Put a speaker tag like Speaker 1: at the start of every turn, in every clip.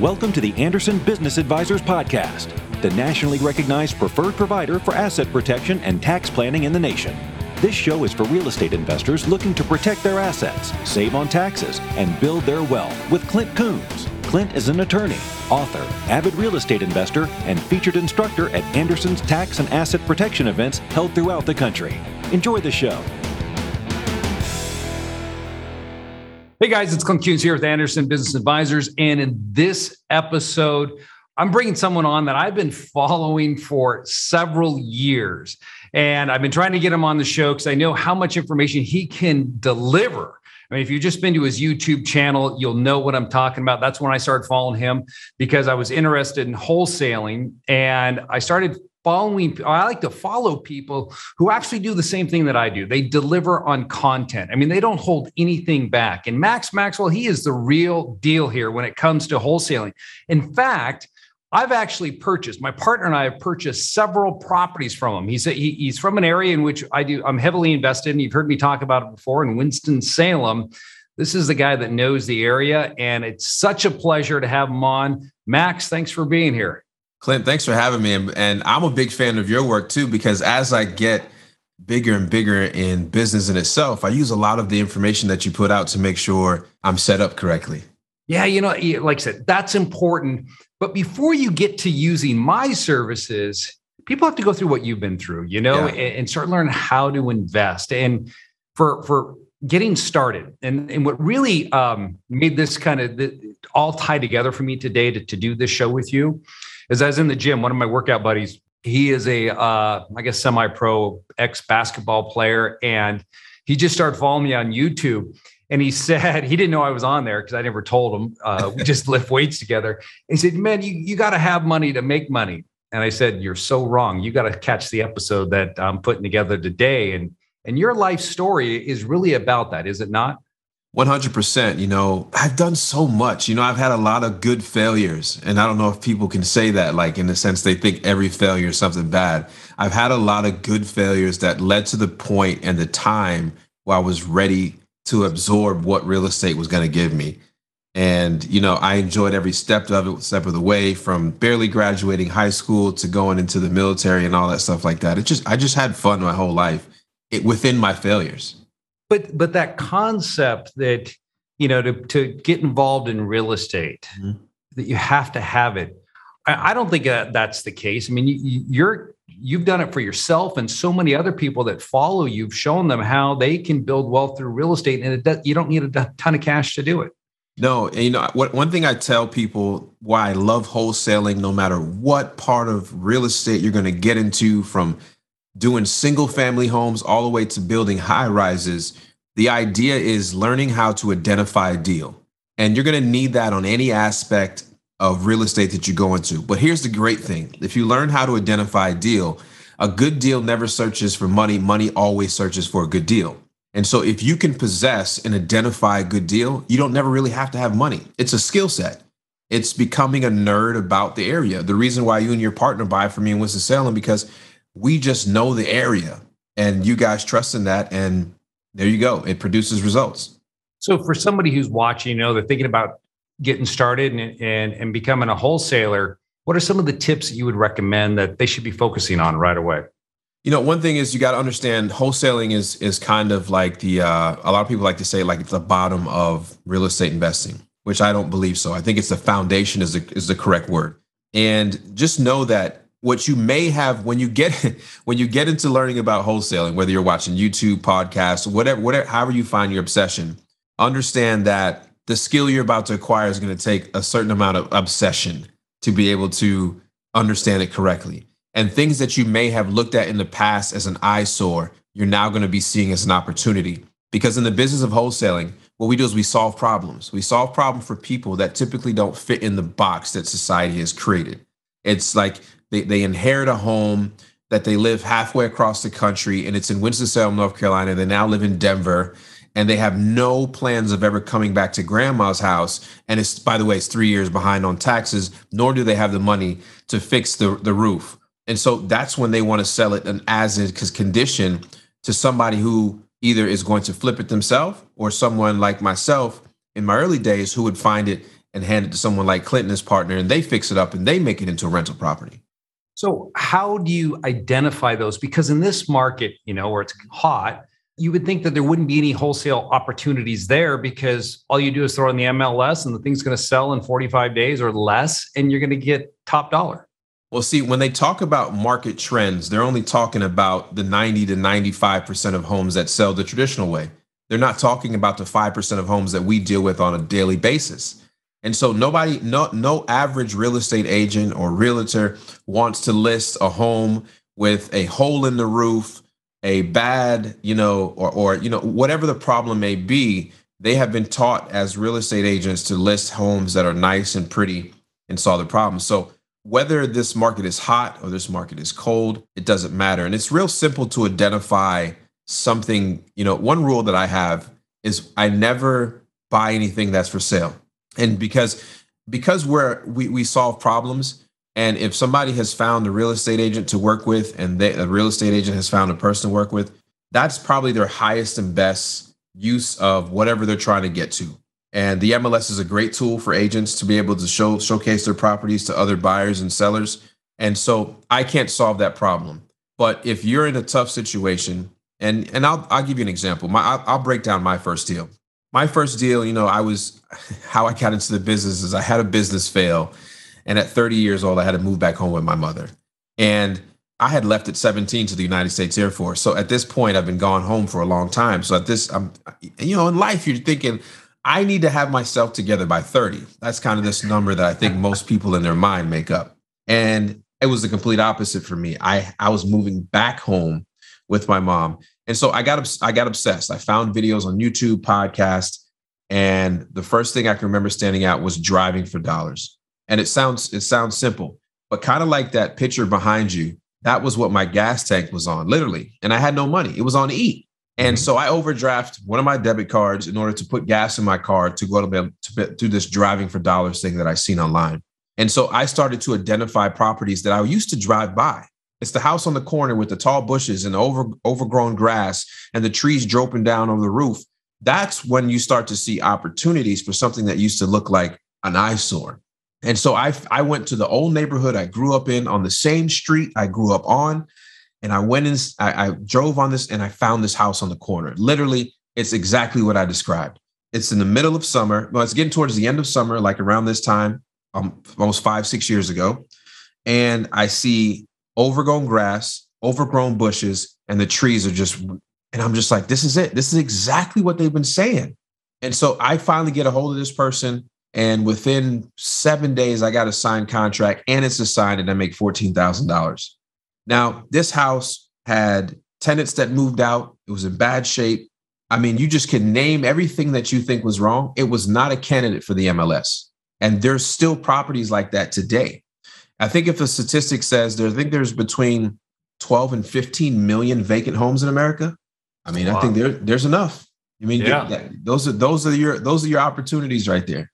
Speaker 1: Welcome to the Anderson Business Advisors Podcast, the nationally recognized preferred provider for asset protection and tax planning in the nation. This show is for real estate investors looking to protect their assets, save on taxes, and build their wealth with Clint Coons. Clint is an attorney, author, avid real estate investor, and featured instructor at Anderson's tax and asset protection events held throughout the country. Enjoy the show.
Speaker 2: Hey guys, it's Clint Coons here with Anderson Business Advisors. And in this episode, I'm bringing someone on that I've been following for several years. And I've been trying to get him on the show because I know how much information he can deliver. I mean, if you've just been to his YouTube channel, you'll know what I'm talking about. That's when I started following him because I was interested in wholesaling and I started following i like to follow people who actually do the same thing that i do they deliver on content i mean they don't hold anything back and max maxwell he is the real deal here when it comes to wholesaling in fact I've actually purchased. My partner and I have purchased several properties from him. He's a, he, he's from an area in which I do. I'm heavily invested And You've heard me talk about it before in Winston Salem. This is the guy that knows the area, and it's such a pleasure to have him on. Max, thanks for being here.
Speaker 3: Clint, thanks for having me. And I'm a big fan of your work too, because as I get bigger and bigger in business in itself, I use a lot of the information that you put out to make sure I'm set up correctly.
Speaker 2: Yeah, you know, like I said, that's important. But before you get to using my services, people have to go through what you've been through, you know, yeah. and, and start learning how to invest. And for for getting started, and, and what really um, made this kind of the, all tie together for me today to, to do this show with you is I was in the gym. One of my workout buddies, he is a, uh, I guess, semi-pro ex basketball player, and he just started following me on YouTube. And he said he didn't know I was on there because I never told him. Uh, we just lift weights together. he said, "Man, you you got to have money to make money." And I said, "You're so wrong. You got to catch the episode that I'm putting together today." And and your life story is really about that, is it not?
Speaker 3: 100%. You know, I've done so much. You know, I've had a lot of good failures. And I don't know if people can say that, like, in the sense they think every failure is something bad. I've had a lot of good failures that led to the point and the time where I was ready to absorb what real estate was going to give me. And, you know, I enjoyed every step of it, step of the way from barely graduating high school to going into the military and all that stuff like that. It just, I just had fun my whole life it, within my failures
Speaker 2: but but that concept that you know to to get involved in real estate mm-hmm. that you have to have it. I, I don't think that that's the case. I mean you, you're you've done it for yourself and so many other people that follow you've shown them how they can build wealth through real estate and it does, you don't need a ton of cash to do it.
Speaker 3: No and you know what one thing i tell people why i love wholesaling no matter what part of real estate you're going to get into from doing single family homes all the way to building high rises, the idea is learning how to identify a deal. And you're going to need that on any aspect of real estate that you go into. But here's the great thing if you learn how to identify a deal, a good deal never searches for money, money always searches for a good deal. And so if you can possess and identify a good deal, you don't never really have to have money. It's a skill set. It's becoming a nerd about the area. The reason why you and your partner buy from me in Winston-Salem because we just know the area and you guys trust in that and there you go. It produces results.
Speaker 2: So for somebody who's watching you know they're thinking about getting started and, and, and becoming a wholesaler what are some of the tips that you would recommend that they should be focusing on right away?
Speaker 3: You know one thing is you got to understand wholesaling is is kind of like the uh, a lot of people like to say like it's the bottom of real estate investing which i don't believe so. I think it's the foundation is the, is the correct word. And just know that what you may have when you get when you get into learning about wholesaling whether you're watching youtube podcasts whatever whatever however you find your obsession understand that the skill you're about to acquire is going to take a certain amount of obsession to be able to understand it correctly. And things that you may have looked at in the past as an eyesore you're now going to be seeing as an opportunity. Because in the business of wholesaling what we do is we solve problems. We solve problems for people that typically don't fit in the box that society has created. It's like they, they inherit a home that they live halfway across the country, and it's in Winston-Salem, North Carolina. They now live in Denver, and they have no plans of ever coming back to grandma's house. And it's, by the way, it's three years behind on taxes, nor do they have the money to fix the, the roof. And so that's when they want to sell it an as is condition to somebody who either is going to flip it themselves or someone like myself in my early days who would find it and hand it to someone like Clinton, his partner, and they fix it up and they make it into a rental property.
Speaker 2: So, how do you identify those? Because in this market, you know, where it's hot, you would think that there wouldn't be any wholesale opportunities there because all you do is throw in the MLS and the thing's going to sell in 45 days or less, and you're going to get top dollar.
Speaker 3: Well, see, when they talk about market trends, they're only talking about the 90 to 95% of homes that sell the traditional way. They're not talking about the 5% of homes that we deal with on a daily basis. And so nobody, no, no average real estate agent or realtor wants to list a home with a hole in the roof, a bad, you know, or or you know, whatever the problem may be, they have been taught as real estate agents to list homes that are nice and pretty and solve the problem. So whether this market is hot or this market is cold, it doesn't matter. And it's real simple to identify something, you know, one rule that I have is I never buy anything that's for sale. And because because we're we we solve problems, and if somebody has found a real estate agent to work with, and they, a real estate agent has found a person to work with, that's probably their highest and best use of whatever they're trying to get to. And the MLS is a great tool for agents to be able to show showcase their properties to other buyers and sellers. And so I can't solve that problem. But if you're in a tough situation, and and I'll I'll give you an example. My I'll, I'll break down my first deal. My first deal, you know, I was how I got into the business is I had a business fail and at 30 years old, I had to move back home with my mother. And I had left at 17 to the United States Air Force. So at this point, I've been gone home for a long time. So at this, I'm, you know, in life, you're thinking, I need to have myself together by 30. That's kind of this number that I think most people in their mind make up. And it was the complete opposite for me. I, I was moving back home with my mom. And so I got I got obsessed. I found videos on YouTube, podcast, and the first thing I can remember standing out was driving for dollars. And it sounds it sounds simple, but kind of like that picture behind you, that was what my gas tank was on, literally. And I had no money. It was on E. And mm-hmm. so I overdraft one of my debit cards in order to put gas in my car to go to, to do this driving for dollars thing that I seen online. And so I started to identify properties that I used to drive by. It's the house on the corner with the tall bushes and over, overgrown grass and the trees drooping down over the roof. That's when you start to see opportunities for something that used to look like an eyesore. And so I, I went to the old neighborhood I grew up in on the same street I grew up on. And I went in, I, I drove on this and I found this house on the corner. Literally, it's exactly what I described. It's in the middle of summer. Well, it's getting towards the end of summer, like around this time, um, almost five, six years ago. And I see overgrown grass, overgrown bushes, and the trees are just, and I'm just like, this is it. This is exactly what they've been saying. And so I finally get a hold of this person. And within seven days, I got a signed contract and it's assigned, and I make $14,000. Now, this house had tenants that moved out, it was in bad shape. I mean, you just can name everything that you think was wrong. It was not a candidate for the MLS. And there's still properties like that today. I think if the statistic says there, I think there's between 12 and 15 million vacant homes in America. I mean, wow. I think there there's enough. I mean, yeah. That, those are those are your those are your opportunities right there.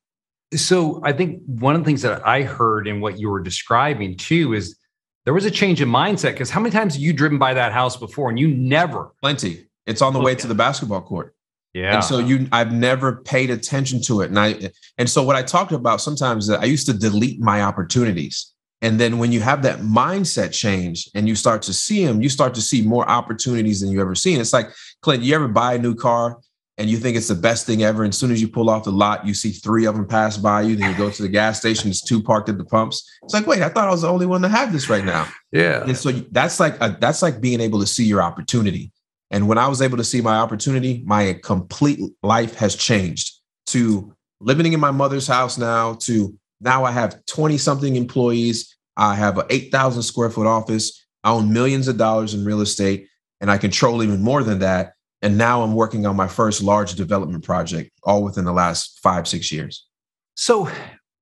Speaker 2: So I think one of the things that I heard in what you were describing too is there was a change in mindset because how many times have you driven by that house before and you never
Speaker 3: plenty. It's on the way to the basketball court.
Speaker 2: Yeah.
Speaker 3: And so you I've never paid attention to it. And I and so what I talked about sometimes I used to delete my opportunities. And then when you have that mindset change and you start to see them, you start to see more opportunities than you ever seen. It's like, Clint, you ever buy a new car and you think it's the best thing ever? And as soon as you pull off the lot, you see three of them pass by you. Then you go to the gas station, it's two parked at the pumps. It's like, wait, I thought I was the only one to have this right now.
Speaker 2: Yeah.
Speaker 3: And so that's like a, that's like being able to see your opportunity. And when I was able to see my opportunity, my complete life has changed to living in my mother's house now to now I have 20 something employees. I have an 8,000 square foot office. I own millions of dollars in real estate and I control even more than that. And now I'm working on my first large development project, all within the last five, six years.
Speaker 2: So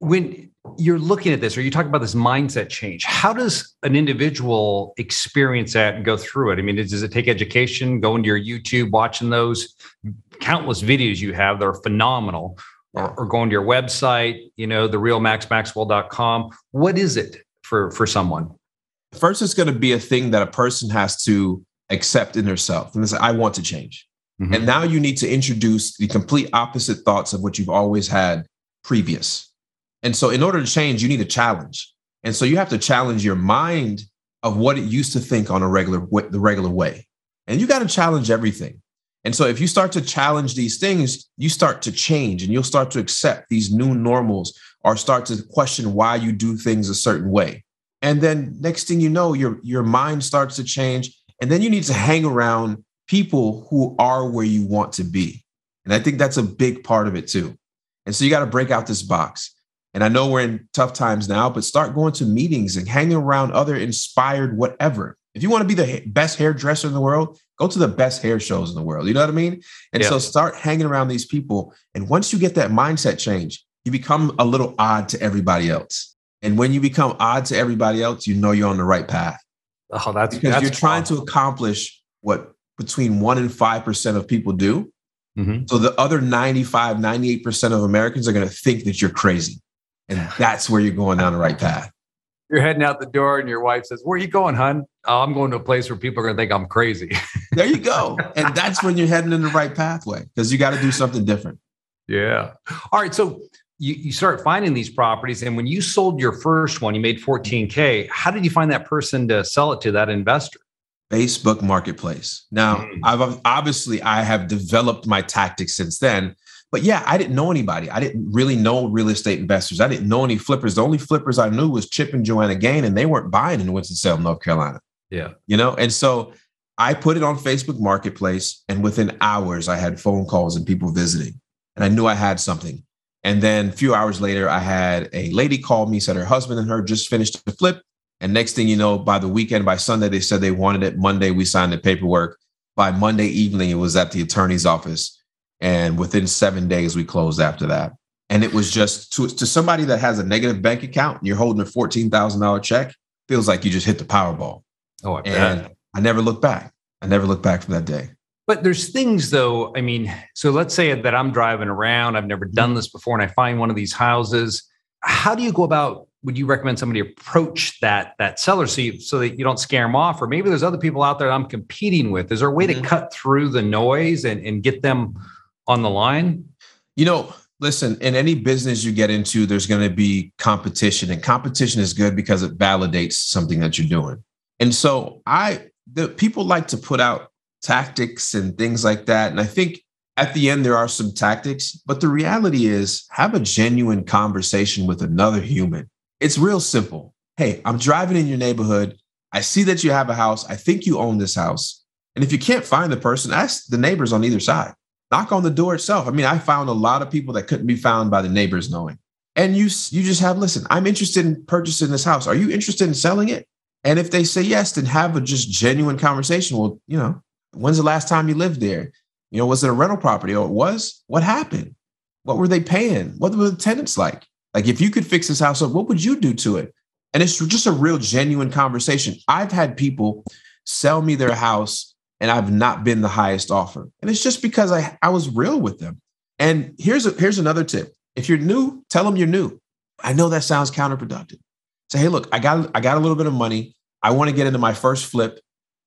Speaker 2: when you're looking at this or you talk about this mindset change, how does an individual experience that and go through it? I mean, does it take education, going to your YouTube, watching those countless videos you have that are or, or going to your website, you know, the real maxmaxwell.com. What is it for, for someone?
Speaker 3: First, it's going to be a thing that a person has to accept in themselves. And say, I want to change. Mm-hmm. And now you need to introduce the complete opposite thoughts of what you've always had previous. And so in order to change, you need a challenge. And so you have to challenge your mind of what it used to think on a regular the regular way. And you got to challenge everything. And so if you start to challenge these things, you start to change and you'll start to accept these new normals or start to question why you do things a certain way. And then next thing you know, your your mind starts to change and then you need to hang around people who are where you want to be. And I think that's a big part of it too. And so you got to break out this box. And I know we're in tough times now, but start going to meetings and hanging around other inspired whatever. If you want to be the best hairdresser in the world, go to the best hair shows in the world. You know what I mean? And yeah. so start hanging around these people. And once you get that mindset change, you become a little odd to everybody else. And when you become odd to everybody else, you know you're on the right path.
Speaker 2: Oh, that's
Speaker 3: because
Speaker 2: that's
Speaker 3: you're trying to accomplish what between one and five percent of people do. Mm-hmm. So the other 95, 98% of Americans are going to think that you're crazy. And that's where you're going down the right path.
Speaker 2: You're heading out the door, and your wife says, Where are you going, hun? Oh, I'm going to a place where people are going to think I'm crazy.
Speaker 3: there you go. And that's when you're heading in the right pathway because you got to do something different.
Speaker 2: Yeah. All right. So you, you start finding these properties. And when you sold your first one, you made 14K. How did you find that person to sell it to that investor?
Speaker 3: Facebook Marketplace. Now, mm. I've obviously I have developed my tactics since then, but yeah, I didn't know anybody. I didn't really know real estate investors. I didn't know any flippers. The only flippers I knew was Chip and Joanna Gaines, and they weren't buying in Winston-Salem, North Carolina.
Speaker 2: Yeah.
Speaker 3: You know, and so I put it on Facebook Marketplace, and within hours, I had phone calls and people visiting, and I knew I had something. And then a few hours later, I had a lady call me, said her husband and her just finished the flip. And next thing you know, by the weekend, by Sunday, they said they wanted it. Monday, we signed the paperwork. By Monday evening, it was at the attorney's office. And within seven days, we closed after that. And it was just to, to somebody that has a negative bank account and you're holding a $14,000 check, feels like you just hit the Powerball.
Speaker 2: Oh, I
Speaker 3: and bet. I never looked back. I never looked back from that day.
Speaker 2: But there's things though. I mean, so let's say that I'm driving around, I've never done this before, and I find one of these houses. How do you go about? Would you recommend somebody approach that that seller so, you, so that you don't scare them off? Or maybe there's other people out there I'm competing with. Is there a way mm-hmm. to cut through the noise and, and get them on the line?
Speaker 3: You know, listen, in any business you get into, there's going to be competition, and competition is good because it validates something that you're doing. And so I, the people like to put out tactics and things like that. And I think at the end, there are some tactics, but the reality is have a genuine conversation with another human. It's real simple. Hey, I'm driving in your neighborhood. I see that you have a house. I think you own this house. And if you can't find the person, ask the neighbors on either side knock on the door itself. I mean, I found a lot of people that couldn't be found by the neighbors knowing. And you you just have listen, I'm interested in purchasing this house. Are you interested in selling it? And if they say yes, then have a just genuine conversation. Well, you know, when's the last time you lived there? You know, was it a rental property or it was? What happened? What were they paying? What were the tenants like? Like if you could fix this house up, what would you do to it? And it's just a real genuine conversation. I've had people sell me their house and I've not been the highest offer. And it's just because I, I was real with them. And here's a, here's another tip. If you're new, tell them you're new. I know that sounds counterproductive. Say, hey, look, I got I got a little bit of money. I want to get into my first flip.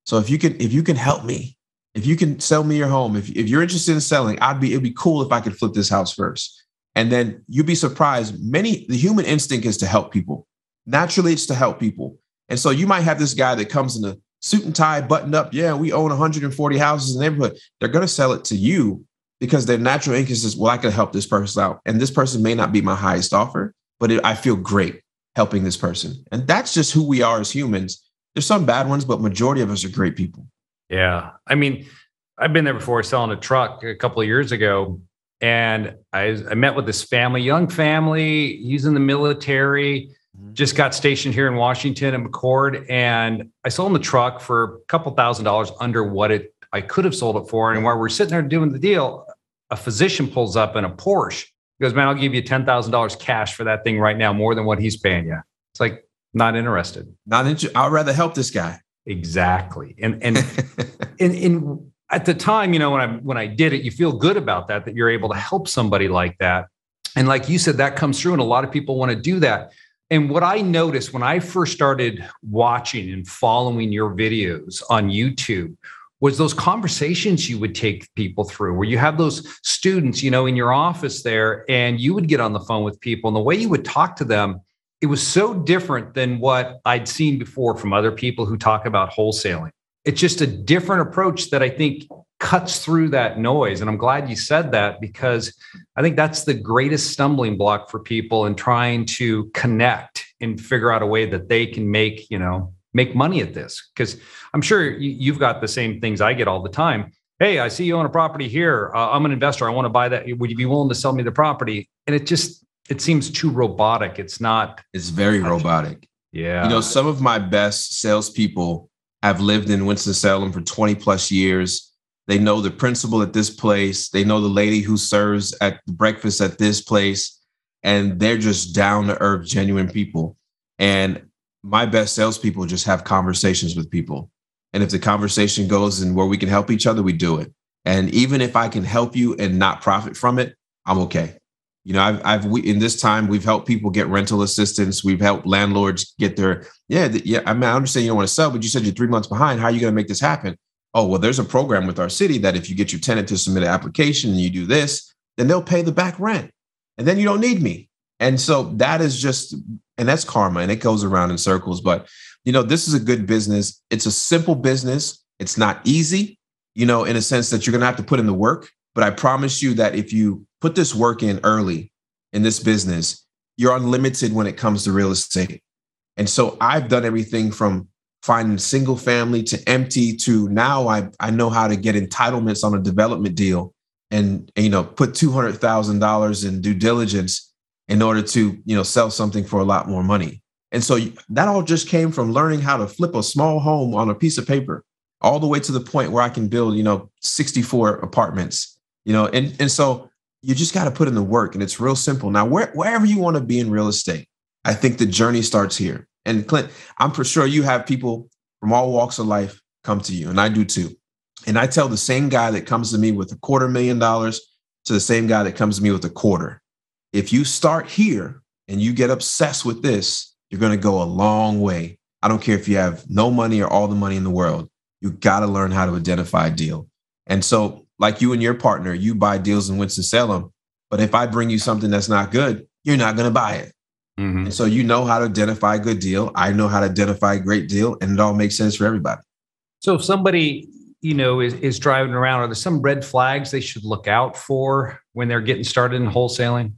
Speaker 3: So if you can if you can help me, if you can sell me your home, if, if you're interested in selling, I'd be it'd be cool if I could flip this house first. And then you'd be surprised. Many the human instinct is to help people. Naturally, it's to help people. And so you might have this guy that comes in a suit and tie, buttoned up. Yeah, we own 140 houses in the neighborhood. They're going to sell it to you because their natural interest is, well, I can help this person out. And this person may not be my highest offer, but it, I feel great helping this person. And that's just who we are as humans. There's some bad ones, but majority of us are great people.
Speaker 2: Yeah. I mean, I've been there before selling a truck a couple of years ago. And I, I met with this family, young family, he's in the military Mm-hmm. just got stationed here in Washington and McChord. and I sold him the truck for a couple thousand dollars under what it I could have sold it for. And while we're sitting there doing the deal, a physician pulls up in a Porsche. He goes, "Man, I'll give you ten thousand dollars cash for that thing right now, more than what he's paying you." It's like not interested.
Speaker 3: Not interested. I'd rather help this guy.
Speaker 2: Exactly, and and in in at the time, you know, when I when I did it, you feel good about that that you're able to help somebody like that. And like you said, that comes through, and a lot of people want to do that and what I noticed when I first started watching and following your videos on YouTube was those conversations you would take people through where you have those students you know in your office there and you would get on the phone with people and the way you would talk to them it was so different than what i'd seen before from other people who talk about wholesaling. It's just a different approach that i think cuts through that noise and i'm glad you said that because i think that's the greatest stumbling block for people in trying to connect and figure out a way that they can make you know make money at this? Because i'm sure you've got the same things i get all the time. Hey i see you own a property here. Uh, i'm an investor. I want to buy that. Would you be willing to sell me the property? And it just it seems too robotic. It's not
Speaker 3: it's very robotic.
Speaker 2: yeah.
Speaker 3: You know some of my best salespeople have lived in winston-salem for 20 plus years. They know the principal at this place. They know the lady who serves at breakfast at this place. And they're just down to earth genuine people. And my best salespeople just have conversations with people. And if the conversation goes and where we can help each other, we do it. And even if I can help you and not profit from it, I'm okay. You know, I've, I've we, in this time we've helped people get rental assistance. We've helped landlords get their yeah, the, yeah. I mean, I understand you don't want to sell, but you said you're three months behind. How are you going to make this happen? Oh, well, there's a program with our city that if you get your tenant to submit an application and you do this, then they'll pay the back rent, and then you don't need me. And so that is just, and that's karma and it goes around in circles. But, you know, this is a good business. It's a simple business. It's not easy, you know, in a sense that you're going to have to put in the work. But I promise you that if you put this work in early in this business, you're unlimited when it comes to real estate. And so I've done everything from finding single family to empty to now I, I know how to get entitlements on a development deal and, you know put $200,000 in due diligence in order to you know sell something for a lot more money. And so that all just came from learning how to flip a small home on a piece of paper all the way to the point where i can build you know 64 apartments you know and and so you just got to put in the work and it's real simple. Now where, wherever you want to be in real estate i think the journey starts here. And clint i'm for sure you have people from all walks of life come to you and i do too. And i tell the same guy that comes to me with a quarter million dollars to the same guy that comes to me with a quarter if you start here and you get obsessed with this, you're going to go a long way. I don't care if you have no money or all the money in the world. You got to learn how to identify a deal. And so, like you and your partner, you buy deals in Winston-Salem. But if I bring you something that's not good, you're not going to buy it. Mm-hmm. And so you know how to identify a good deal. I know how to identify a great deal, and it all makes sense for everybody.
Speaker 2: So if somebody you know is, is driving around, are there some red flags they should look out for when they're getting started in wholesaling?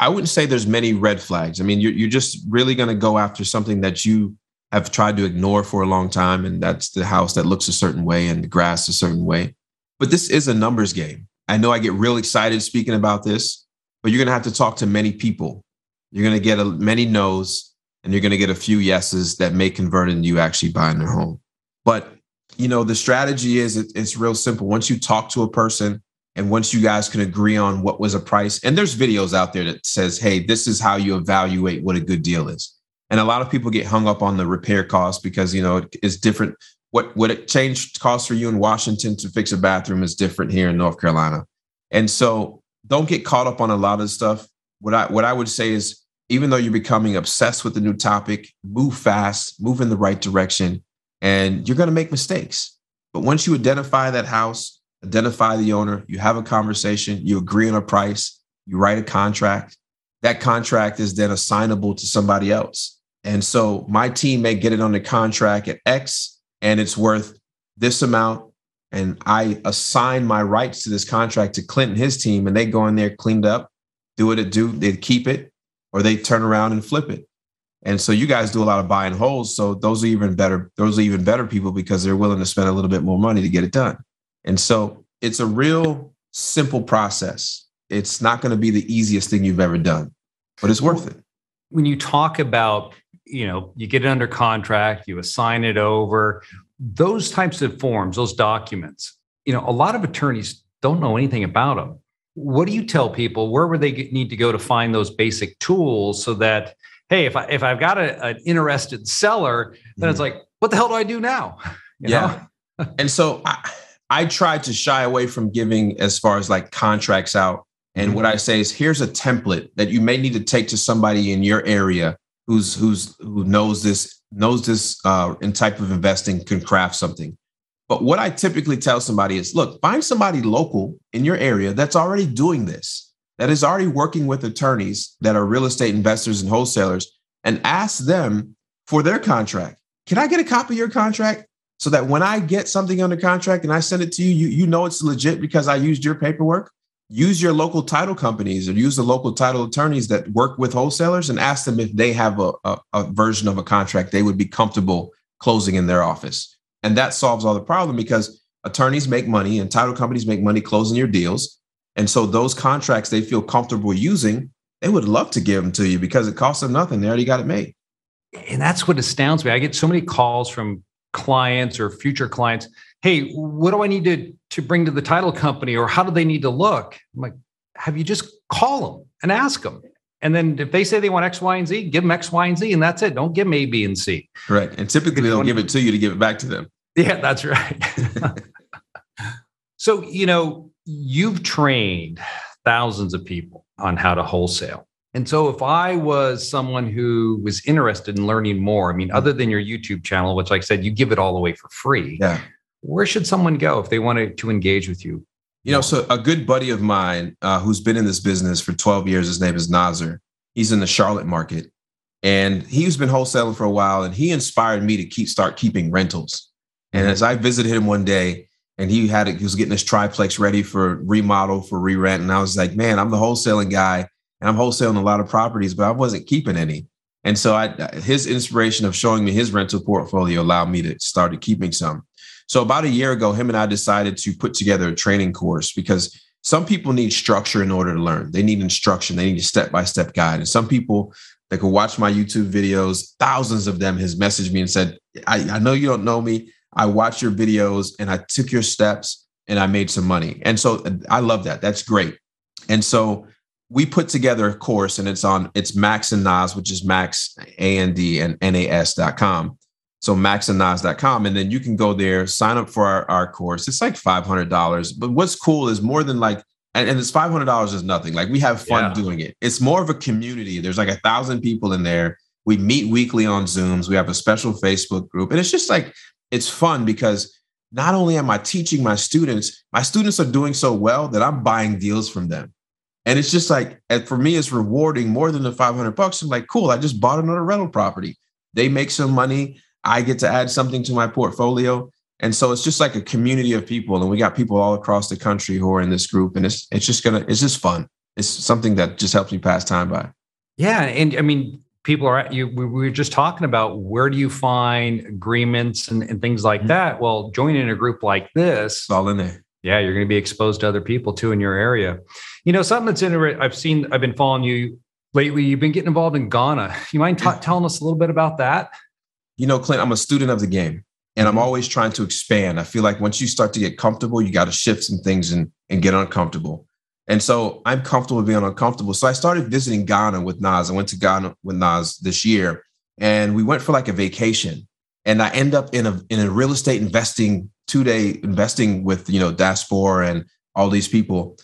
Speaker 3: I wouldn't say there's many red flags. I mean, you're, you're just really going to go after something that you have tried to ignore for a long time. And that's the house that looks a certain way and the grass a certain way. But this is a numbers game. I know I get real excited speaking about this, but you're going to have to talk to many people. You're going to get a, many no's and you're going to get a few yeses that may convert into you actually buying their home. But, you know, the strategy is it, it's real simple. Once you talk to a person, and once you guys can agree on what was a price, and there's videos out there that says, hey, this is how you evaluate what a good deal is. And a lot of people get hung up on the repair cost because you know it's different. What what it changed cost for you in Washington to fix a bathroom is different here in North Carolina. And so don't get caught up on a lot of stuff. What I what I would say is even though you're becoming obsessed with the new topic, move fast, move in the right direction, and you're going to make mistakes. But once you identify that house, identify the owner, you have a conversation, you agree on a price, you write a contract. That contract is then assignable to somebody else. And so my team may get it on the contract at X and it's worth this amount. And I assign my rights to this contract to Clint and his team, and they go in there, cleaned up, do what it do, they keep it, or they turn around and flip it. And so you guys do a lot of buy and holds. So those are even better, those are even better people because they're willing to spend a little bit more money to get it done. And so it's a real simple process. It's not going to be the easiest thing you've ever done, but it's worth it.
Speaker 2: When you talk about, you know, you get it under contract, you assign it over, those types of forms, those documents, you know, a lot of attorneys don't know anything about them. What do you tell people? Where would they need to go to find those basic tools so that, hey, if I if I've got a, an interested seller, then mm-hmm. it's like, what the hell do I do now?
Speaker 3: You yeah. and so I, I try to shy away from giving as far as like contracts out. And mm-hmm. what I say is here's a template that you may need to take to somebody in your area who's who's who knows this knows this uh, in type of investing can craft something. But what I typically tell somebody is look, find somebody local in your area that's already doing this, that is already working with attorneys that are real estate investors and wholesalers, and ask them for their contract. Can I get a copy of your contract? So that when I get something under contract and I send it to you, you, you know it's legit because I used your paperwork. Use your local title companies or use the local title attorneys that work with wholesalers and ask them if they have a, a, a version of a contract they would be comfortable closing in their office and that solves all the problem because attorneys make money and title companies make money closing your deals. And so those contracts they feel comfortable using, they would love to give them to you because it costs them nothing. They already got it made.
Speaker 2: And that's what astounds me. I get so many calls from clients or future clients. Hey, what do I need to, to bring to the title company or how do they need to look? I'm like, have you just call them and ask them? And then if they say they want X, Y, and Z, give them X, Y, and Z, and that's it. Don't give them A, B, and C.
Speaker 3: Right. And typically they'll give it to you to give it back to them.
Speaker 2: Yeah, that's right. so, you know, you've trained thousands of people on how to wholesale. And so, if I was someone who was interested in learning more, I mean, other than your YouTube channel, which, like I said, you give it all away for free,
Speaker 3: yeah.
Speaker 2: where should someone go if they wanted to engage with you?
Speaker 3: You know, so a good buddy of mine uh, who's been in this business for 12 years, his name is Nazar. He's in the Charlotte market and he's been wholesaling for a while and he inspired me to keep start keeping rentals. And as I visited him one day and he had it, he was getting his triplex ready for remodel for re-rent. And I was like, man, I'm the wholesaling guy and I'm wholesaling a lot of properties, but I wasn't keeping any. And so I his inspiration of showing me his rental portfolio allowed me to start keeping some. So about a year ago, him and I decided to put together a training course because some people need structure in order to learn. They need instruction. They need a step-by-step guide. And some people that could watch my YouTube videos, thousands of them has messaged me and said, I, I know you don't know me. I watched your videos and I took your steps and I made some money. And so I love that. That's great. And so we put together a course and it's on it's Max and Nas, which is Max A A N D and NAS.com. So maxandnas.com. And Nas.com. And then you can go there, sign up for our, our course. It's like $500. But what's cool is more than like, and, and it's $500 is nothing. Like we have fun yeah. doing it. It's more of a community. There's like a thousand people in there. We meet weekly on Zooms. We have a special Facebook group. And it's just like, it's fun because not only am I teaching my students, my students are doing so well that I'm buying deals from them. And it's just like, for me, it's rewarding more than the 500 bucks. I'm like, cool, I just bought another rental property. They make some money. I get to add something to my portfolio. And so it's just like a community of people. And we got people all across the country who are in this group. And it's it's just gonna, it's just fun. It's something that just helps me pass time by.
Speaker 2: Yeah. And I mean, people are at you we were just talking about where do you find agreements and, and things like mm-hmm. that well joining a group like this
Speaker 3: it's all in there
Speaker 2: yeah you're going to be exposed to other people too in your area you know something that's interesting i've seen i've been following you lately you've been getting involved in ghana you mind telling us a little bit about that
Speaker 3: you know clint i'm a student of the game and i'm mm-hmm. always trying to expand i feel like once you start to get comfortable you got to shift some things and, and get uncomfortable and so I'm comfortable being uncomfortable. So I started visiting Ghana with Nas. I went to Ghana with Nas this year and we went for like a vacation. And I end up in a in a real estate investing two day investing with you know Diaspora and all these people.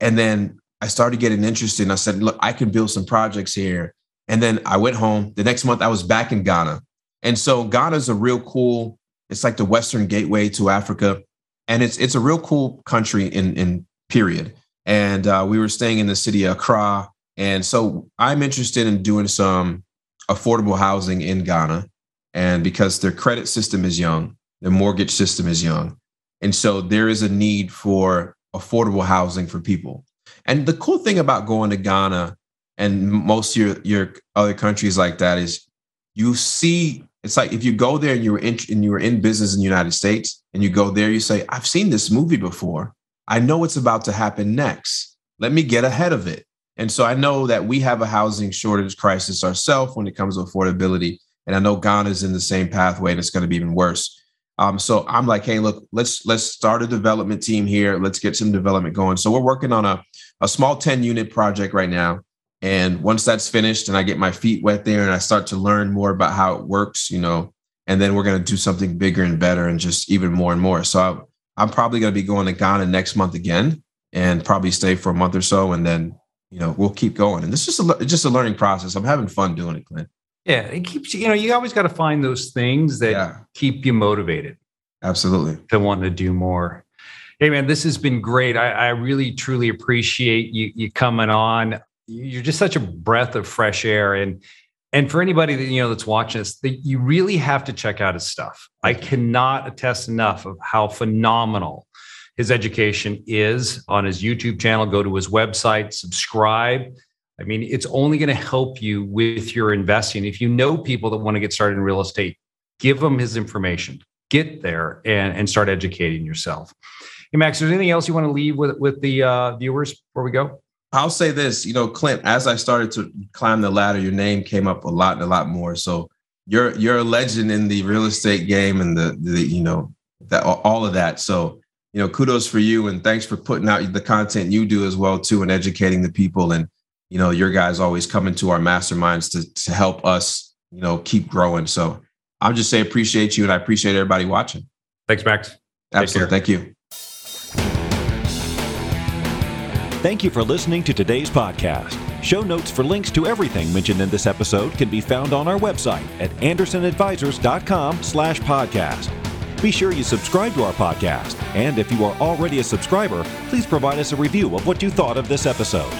Speaker 3: And then I started getting interested and I said, look, I can build some projects here. And then I went home. The next month I was back in Ghana. And so Ghana is a real cool, it's like the Western gateway to Africa. And it's it's a real cool country in in period and uh, we were staying in the city of Accra. And so I'm interested in doing some affordable housing in Ghana. And because their credit system is young, their mortgage system is young. And so there is a need for affordable housing for people. And the cool thing about going to Ghana and most your, your other countries like that is you see it's like if you go there and you were in and you were in business in the United States and you go there, you say, I've seen this movie before. I know what's about to happen next. Let me get ahead of it. And so I know that we have a housing shortage crisis ourselves when it comes to affordability. And I know Ghana's in the same pathway and it's going to be even worse. Um, so I'm like, hey, look, let's let's start a development team here. Let's get some development going. So we're working on a, a small 10 unit project right now. And once that's finished and I get my feet wet there and I start to learn more about how it works, you know, and then we're going to do something bigger and better and just even more and more. So I'm probably going to be going to Ghana next month again and probably stay for a month or so. And then, you know, we'll keep going. And this is just a, just a learning process. I'm having fun doing it, Clint.
Speaker 2: Yeah. It keeps, you know, you always got to find those things that yeah. keep you motivated.
Speaker 3: Absolutely.
Speaker 2: To want to do more. Hey man, this has been great. I, I really truly appreciate you you coming on. You're just such a breath of fresh air. And and for anybody that you know that's watching this, that you really have to check out his stuff. I cannot attest enough of how phenomenal his education is on his YouTube channel. Go to his website, subscribe. I mean, it's only going to help you with your investing. If you know people that want to get started in real estate, give them his information. Get there and, and start educating yourself. Hey, Max, is there anything else you want to leave with, with the uh, viewers before we go?
Speaker 3: I'll say this, you know, Clint, as I started to climb the ladder, your name came up a lot and a lot more. So you're you're a legend in the real estate game and the, the you know that all of that. So you know, kudos for you and thanks for putting out the content you do as well too and educating the people. And you know, your guys always coming to our masterminds to to help us, you know, keep growing. So I'm just say appreciate you and I appreciate everybody watching.
Speaker 2: Thanks, Max.
Speaker 3: Absolutely. Thank you.
Speaker 1: Thank you for listening to today's podcast. Show notes for links to everything mentioned in this episode can be found on our website at andersonadvisors.com slash podcast. Be sure you subscribe to our podcast, and if you are already a subscriber, please provide us a review of what you thought of this episode.